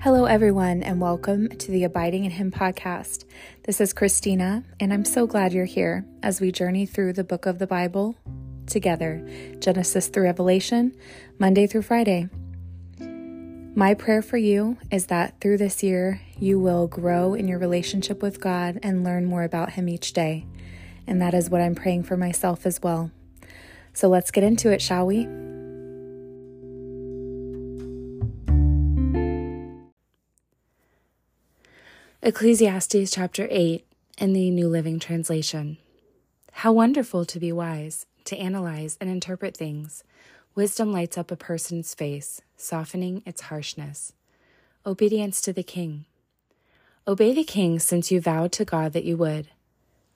Hello, everyone, and welcome to the Abiding in Him podcast. This is Christina, and I'm so glad you're here as we journey through the book of the Bible together Genesis through Revelation, Monday through Friday. My prayer for you is that through this year, you will grow in your relationship with God and learn more about Him each day. And that is what I'm praying for myself as well. So let's get into it, shall we? Ecclesiastes chapter 8 in the New Living Translation. How wonderful to be wise, to analyze and interpret things. Wisdom lights up a person's face, softening its harshness. Obedience to the king. Obey the king since you vowed to God that you would.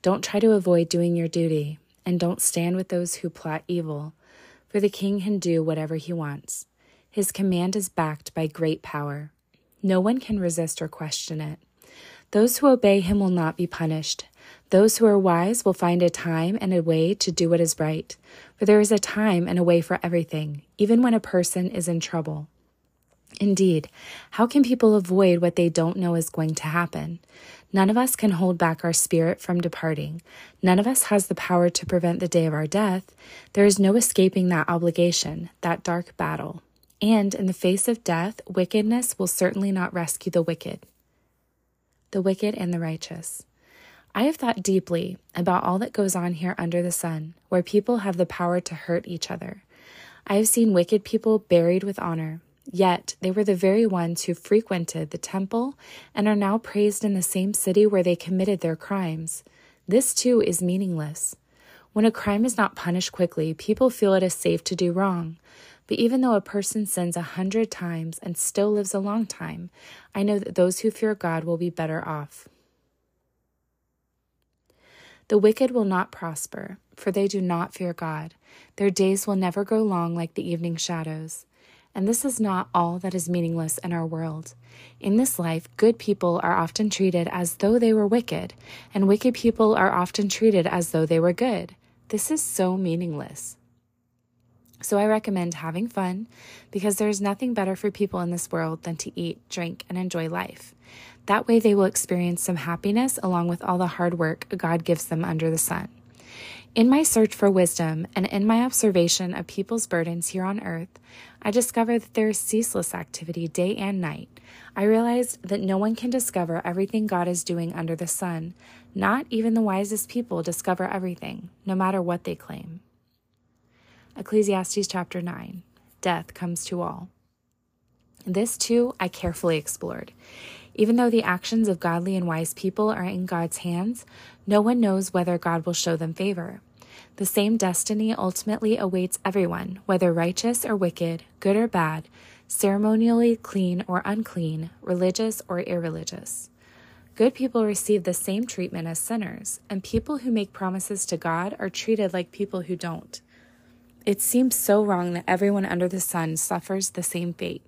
Don't try to avoid doing your duty, and don't stand with those who plot evil, for the king can do whatever he wants. His command is backed by great power. No one can resist or question it. Those who obey him will not be punished. Those who are wise will find a time and a way to do what is right. For there is a time and a way for everything, even when a person is in trouble. Indeed, how can people avoid what they don't know is going to happen? None of us can hold back our spirit from departing. None of us has the power to prevent the day of our death. There is no escaping that obligation, that dark battle. And in the face of death, wickedness will certainly not rescue the wicked the wicked and the righteous. I have thought deeply about all that goes on here under the sun, where people have the power to hurt each other. I have seen wicked people buried with honor, yet they were the very ones who frequented the temple and are now praised in the same city where they committed their crimes. This too is meaningless. When a crime is not punished quickly, people feel it is safe to do wrong. But even though a person sins a hundred times and still lives a long time, I know that those who fear God will be better off. The wicked will not prosper, for they do not fear God. Their days will never grow long like the evening shadows. And this is not all that is meaningless in our world. In this life, good people are often treated as though they were wicked, and wicked people are often treated as though they were good. This is so meaningless. So I recommend having fun because there is nothing better for people in this world than to eat, drink, and enjoy life. That way they will experience some happiness along with all the hard work God gives them under the sun. In my search for wisdom and in my observation of people's burdens here on earth, I discovered that there is ceaseless activity day and night. I realized that no one can discover everything God is doing under the sun. Not even the wisest people discover everything, no matter what they claim. Ecclesiastes chapter 9 Death comes to all. This too I carefully explored. Even though the actions of godly and wise people are in God's hands, no one knows whether God will show them favor. The same destiny ultimately awaits everyone, whether righteous or wicked, good or bad, ceremonially clean or unclean, religious or irreligious. Good people receive the same treatment as sinners, and people who make promises to God are treated like people who don't. It seems so wrong that everyone under the sun suffers the same fate.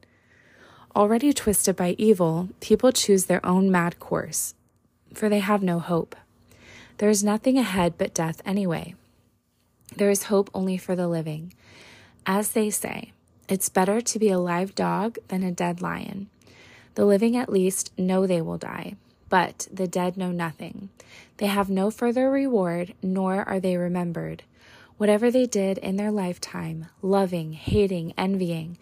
Already twisted by evil, people choose their own mad course, for they have no hope. There is nothing ahead but death anyway. There is hope only for the living. As they say, it's better to be a live dog than a dead lion. The living at least know they will die, but the dead know nothing. They have no further reward, nor are they remembered. Whatever they did in their lifetime, loving, hating, envying,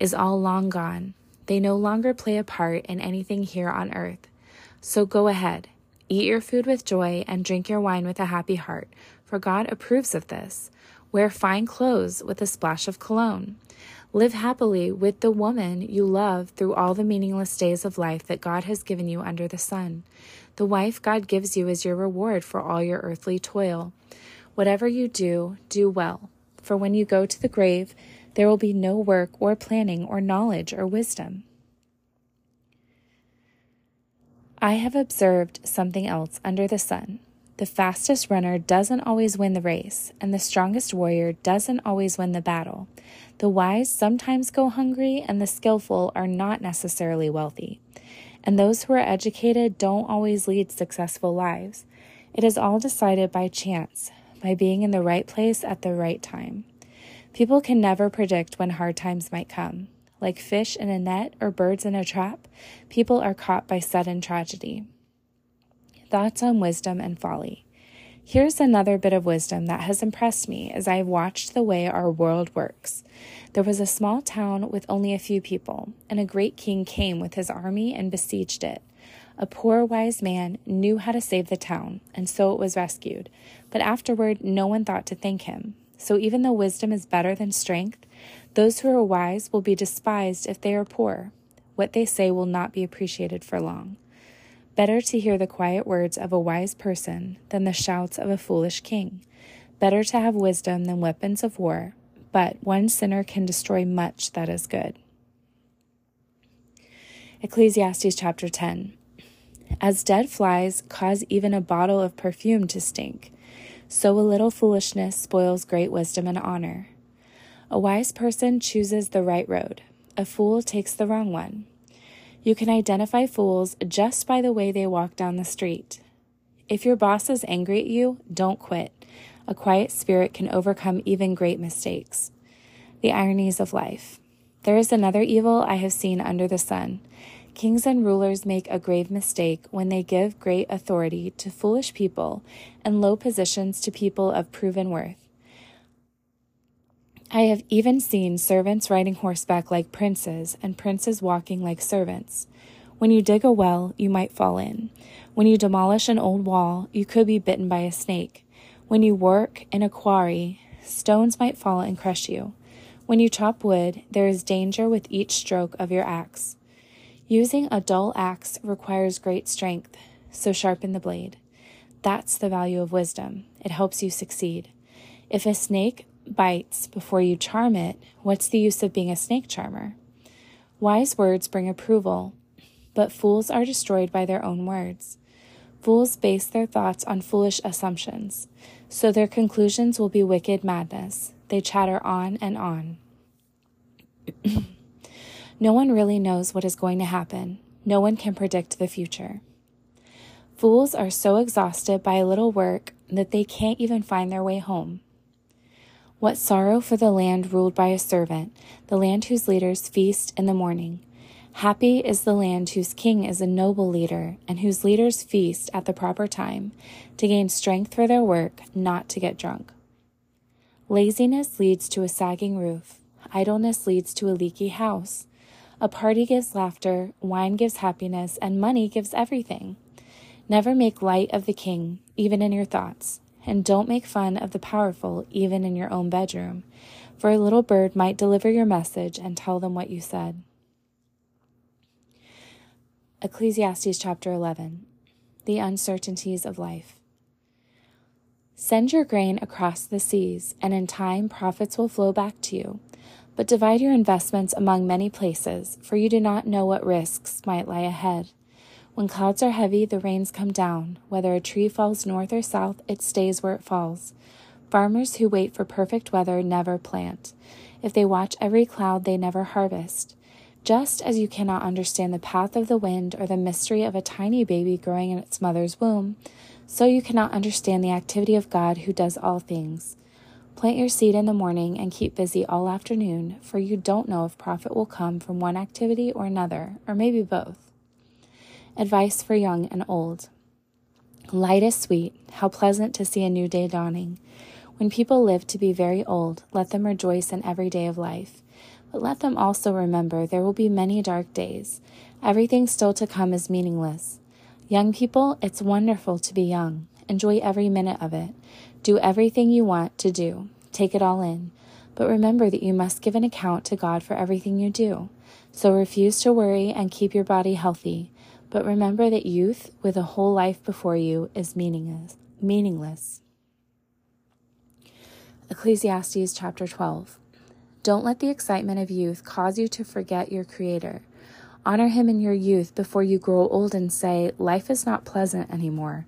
is all long gone. They no longer play a part in anything here on earth. So go ahead, eat your food with joy, and drink your wine with a happy heart, for God approves of this. Wear fine clothes with a splash of cologne. Live happily with the woman you love through all the meaningless days of life that God has given you under the sun. The wife God gives you is your reward for all your earthly toil. Whatever you do, do well, for when you go to the grave, there will be no work or planning or knowledge or wisdom. I have observed something else under the sun. The fastest runner doesn't always win the race, and the strongest warrior doesn't always win the battle. The wise sometimes go hungry, and the skillful are not necessarily wealthy. And those who are educated don't always lead successful lives. It is all decided by chance, by being in the right place at the right time. People can never predict when hard times might come. Like fish in a net or birds in a trap, people are caught by sudden tragedy. Thoughts on wisdom and folly. Here's another bit of wisdom that has impressed me as I have watched the way our world works. There was a small town with only a few people, and a great king came with his army and besieged it. A poor wise man knew how to save the town, and so it was rescued. But afterward, no one thought to thank him. So even though wisdom is better than strength, those who are wise will be despised if they are poor. What they say will not be appreciated for long. Better to hear the quiet words of a wise person than the shouts of a foolish king. Better to have wisdom than weapons of war, but one sinner can destroy much that is good. Ecclesiastes chapter 10. As dead flies cause even a bottle of perfume to stink, so a little foolishness spoils great wisdom and honor. A wise person chooses the right road, a fool takes the wrong one. You can identify fools just by the way they walk down the street. If your boss is angry at you, don't quit. A quiet spirit can overcome even great mistakes. The ironies of life. There is another evil I have seen under the sun Kings and rulers make a grave mistake when they give great authority to foolish people and low positions to people of proven worth. I have even seen servants riding horseback like princes and princes walking like servants. When you dig a well, you might fall in. When you demolish an old wall, you could be bitten by a snake. When you work in a quarry, stones might fall and crush you. When you chop wood, there is danger with each stroke of your axe. Using a dull axe requires great strength, so sharpen the blade. That's the value of wisdom. It helps you succeed. If a snake bites before you charm it, what's the use of being a snake charmer? Wise words bring approval, but fools are destroyed by their own words. Fools base their thoughts on foolish assumptions, so their conclusions will be wicked madness. They chatter on and on. No one really knows what is going to happen. No one can predict the future. Fools are so exhausted by a little work that they can't even find their way home. What sorrow for the land ruled by a servant, the land whose leaders feast in the morning. Happy is the land whose king is a noble leader and whose leaders feast at the proper time to gain strength for their work, not to get drunk. Laziness leads to a sagging roof. Idleness leads to a leaky house. A party gives laughter, wine gives happiness, and money gives everything. Never make light of the king, even in your thoughts, and don't make fun of the powerful, even in your own bedroom, for a little bird might deliver your message and tell them what you said. Ecclesiastes chapter 11 The Uncertainties of Life. Send your grain across the seas, and in time profits will flow back to you. But divide your investments among many places, for you do not know what risks might lie ahead. When clouds are heavy, the rains come down. Whether a tree falls north or south, it stays where it falls. Farmers who wait for perfect weather never plant. If they watch every cloud, they never harvest. Just as you cannot understand the path of the wind or the mystery of a tiny baby growing in its mother's womb, so you cannot understand the activity of God who does all things. Plant your seed in the morning and keep busy all afternoon, for you don't know if profit will come from one activity or another, or maybe both. Advice for young and old Light is sweet, how pleasant to see a new day dawning. When people live to be very old, let them rejoice in every day of life. But let them also remember there will be many dark days. Everything still to come is meaningless. Young people, it's wonderful to be young. Enjoy every minute of it. Do everything you want to do. Take it all in. But remember that you must give an account to God for everything you do. So refuse to worry and keep your body healthy. But remember that youth, with a whole life before you, is meaningless. meaningless. Ecclesiastes chapter 12. Don't let the excitement of youth cause you to forget your Creator. Honor Him in your youth before you grow old and say, Life is not pleasant anymore.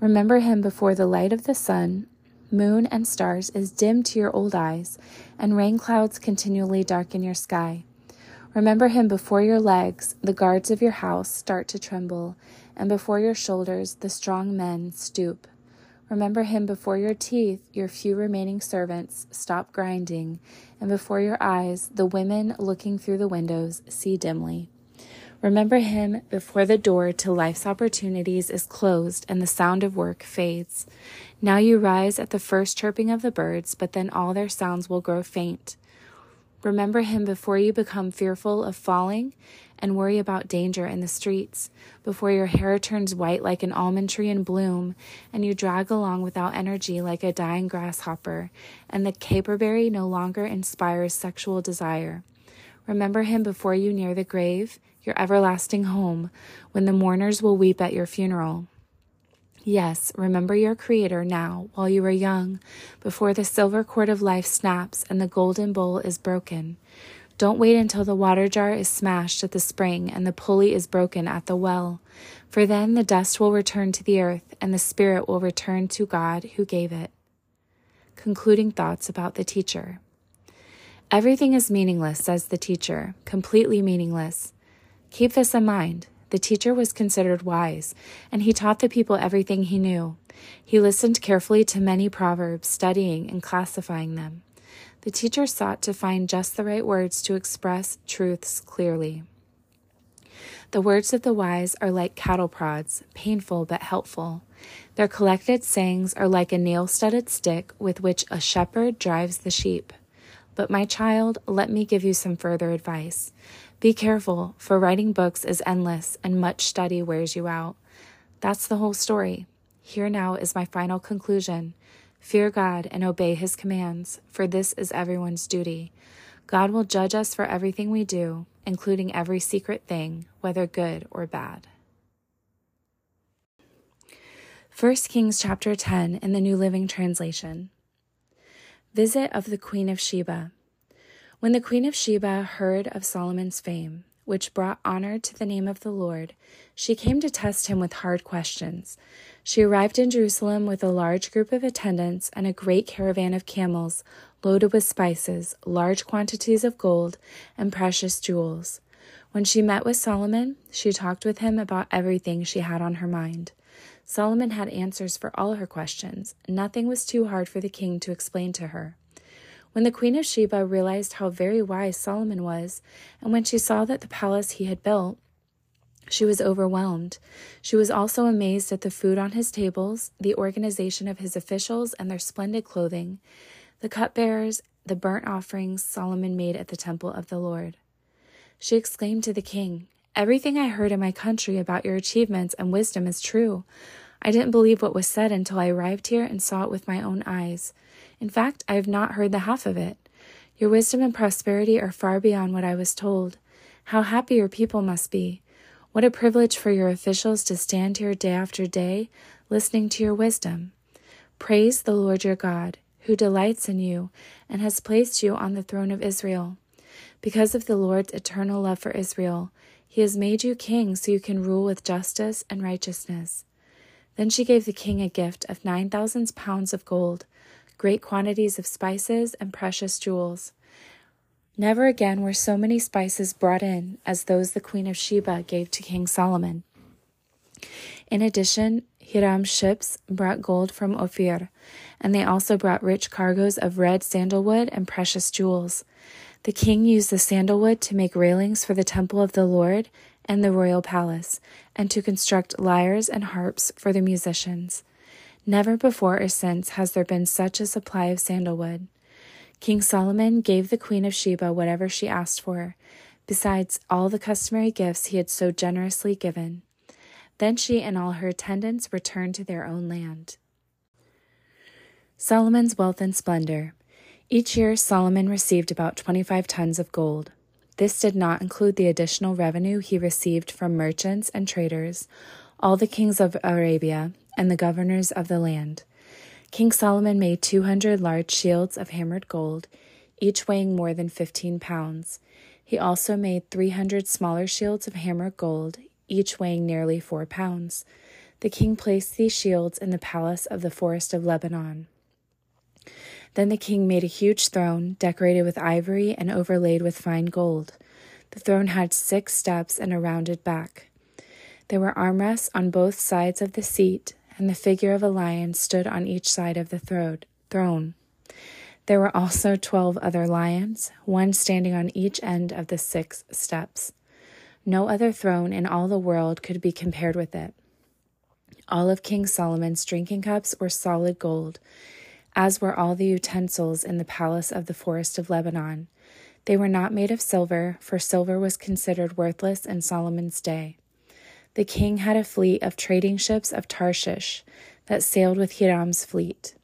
Remember him before the light of the sun, moon, and stars is dim to your old eyes, and rain clouds continually darken your sky. Remember him before your legs, the guards of your house, start to tremble, and before your shoulders, the strong men stoop. Remember him before your teeth, your few remaining servants stop grinding, and before your eyes, the women looking through the windows see dimly. Remember him before the door to life's opportunities is closed and the sound of work fades. Now you rise at the first chirping of the birds, but then all their sounds will grow faint. Remember him before you become fearful of falling and worry about danger in the streets, before your hair turns white like an almond tree in bloom, and you drag along without energy like a dying grasshopper, and the caperberry no longer inspires sexual desire. Remember him before you near the grave, your everlasting home, when the mourners will weep at your funeral. Yes, remember your Creator now, while you are young, before the silver cord of life snaps and the golden bowl is broken. Don't wait until the water jar is smashed at the spring and the pulley is broken at the well, for then the dust will return to the earth and the spirit will return to God who gave it. Concluding thoughts about the teacher. Everything is meaningless, says the teacher, completely meaningless. Keep this in mind. The teacher was considered wise, and he taught the people everything he knew. He listened carefully to many proverbs, studying and classifying them. The teacher sought to find just the right words to express truths clearly. The words of the wise are like cattle prods, painful but helpful. Their collected sayings are like a nail studded stick with which a shepherd drives the sheep. But, my child, let me give you some further advice. Be careful, for writing books is endless and much study wears you out. That's the whole story. Here now is my final conclusion. Fear God and obey his commands, for this is everyone's duty. God will judge us for everything we do, including every secret thing, whether good or bad. 1 Kings chapter 10 in the New Living Translation. Visit of the Queen of Sheba. When the Queen of Sheba heard of Solomon's fame, which brought honor to the name of the Lord, she came to test him with hard questions. She arrived in Jerusalem with a large group of attendants and a great caravan of camels loaded with spices, large quantities of gold, and precious jewels. When she met with Solomon, she talked with him about everything she had on her mind. Solomon had answers for all her questions. Nothing was too hard for the king to explain to her. When the Queen of Sheba realized how very wise Solomon was, and when she saw that the palace he had built, she was overwhelmed. She was also amazed at the food on his tables, the organization of his officials and their splendid clothing, the cupbearers, the burnt offerings Solomon made at the temple of the Lord. She exclaimed to the king, Everything I heard in my country about your achievements and wisdom is true. I didn't believe what was said until I arrived here and saw it with my own eyes. In fact, I have not heard the half of it. Your wisdom and prosperity are far beyond what I was told. How happy your people must be. What a privilege for your officials to stand here day after day, listening to your wisdom. Praise the Lord your God, who delights in you and has placed you on the throne of Israel. Because of the Lord's eternal love for Israel, he has made you king so you can rule with justice and righteousness. Then she gave the king a gift of 9,000 pounds of gold great quantities of spices, and precious jewels. Never again were so many spices brought in as those the Queen of Sheba gave to King Solomon. In addition, Hiram's ships brought gold from Ophir, and they also brought rich cargoes of red sandalwood and precious jewels. The king used the sandalwood to make railings for the temple of the Lord and the royal palace, and to construct lyres and harps for the musicians. Never before or since has there been such a supply of sandalwood. King Solomon gave the Queen of Sheba whatever she asked for, besides all the customary gifts he had so generously given. Then she and all her attendants returned to their own land. Solomon's wealth and splendor. Each year, Solomon received about 25 tons of gold. This did not include the additional revenue he received from merchants and traders, all the kings of Arabia, and the governors of the land. King Solomon made 200 large shields of hammered gold, each weighing more than 15 pounds. He also made 300 smaller shields of hammered gold, each weighing nearly 4 pounds. The king placed these shields in the palace of the forest of Lebanon. Then the king made a huge throne, decorated with ivory and overlaid with fine gold. The throne had six steps and a rounded back. There were armrests on both sides of the seat, and the figure of a lion stood on each side of the throne. There were also twelve other lions, one standing on each end of the six steps. No other throne in all the world could be compared with it. All of King Solomon's drinking cups were solid gold, as were all the utensils in the palace of the forest of Lebanon. They were not made of silver, for silver was considered worthless in Solomon's day. The king had a fleet of trading ships of Tarshish that sailed with Hiram's fleet.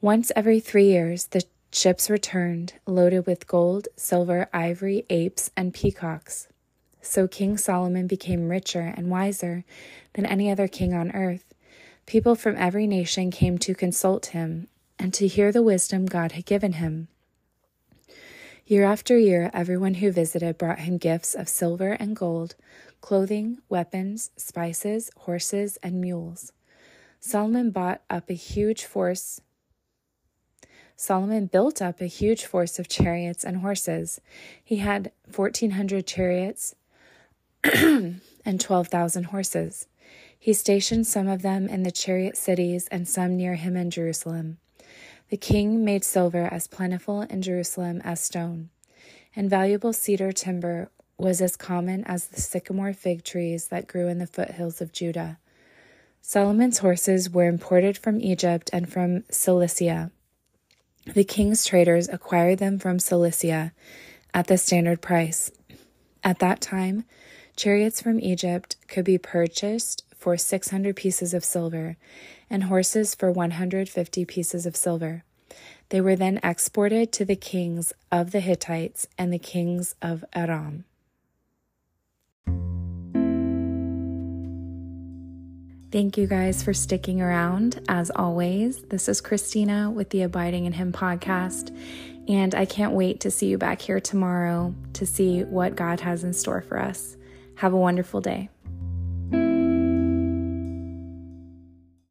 Once every three years, the ships returned, loaded with gold, silver, ivory, apes, and peacocks. So King Solomon became richer and wiser than any other king on earth. People from every nation came to consult him and to hear the wisdom God had given him. Year after year, everyone who visited brought him gifts of silver and gold, clothing, weapons, spices, horses, and mules. Solomon bought up a huge force Solomon built up a huge force of chariots and horses. He had 1,400 chariots and 12,000 horses. He stationed some of them in the chariot cities and some near him in Jerusalem. The king made silver as plentiful in Jerusalem as stone, and valuable cedar timber was as common as the sycamore fig trees that grew in the foothills of Judah. Solomon's horses were imported from Egypt and from Cilicia. The king's traders acquired them from Cilicia at the standard price. At that time, chariots from Egypt could be purchased for 600 pieces of silver and horses for 150 pieces of silver. They were then exported to the kings of the Hittites and the kings of Aram. Thank you guys for sticking around. As always, this is Christina with the Abiding in Him podcast, and I can't wait to see you back here tomorrow to see what God has in store for us. Have a wonderful day.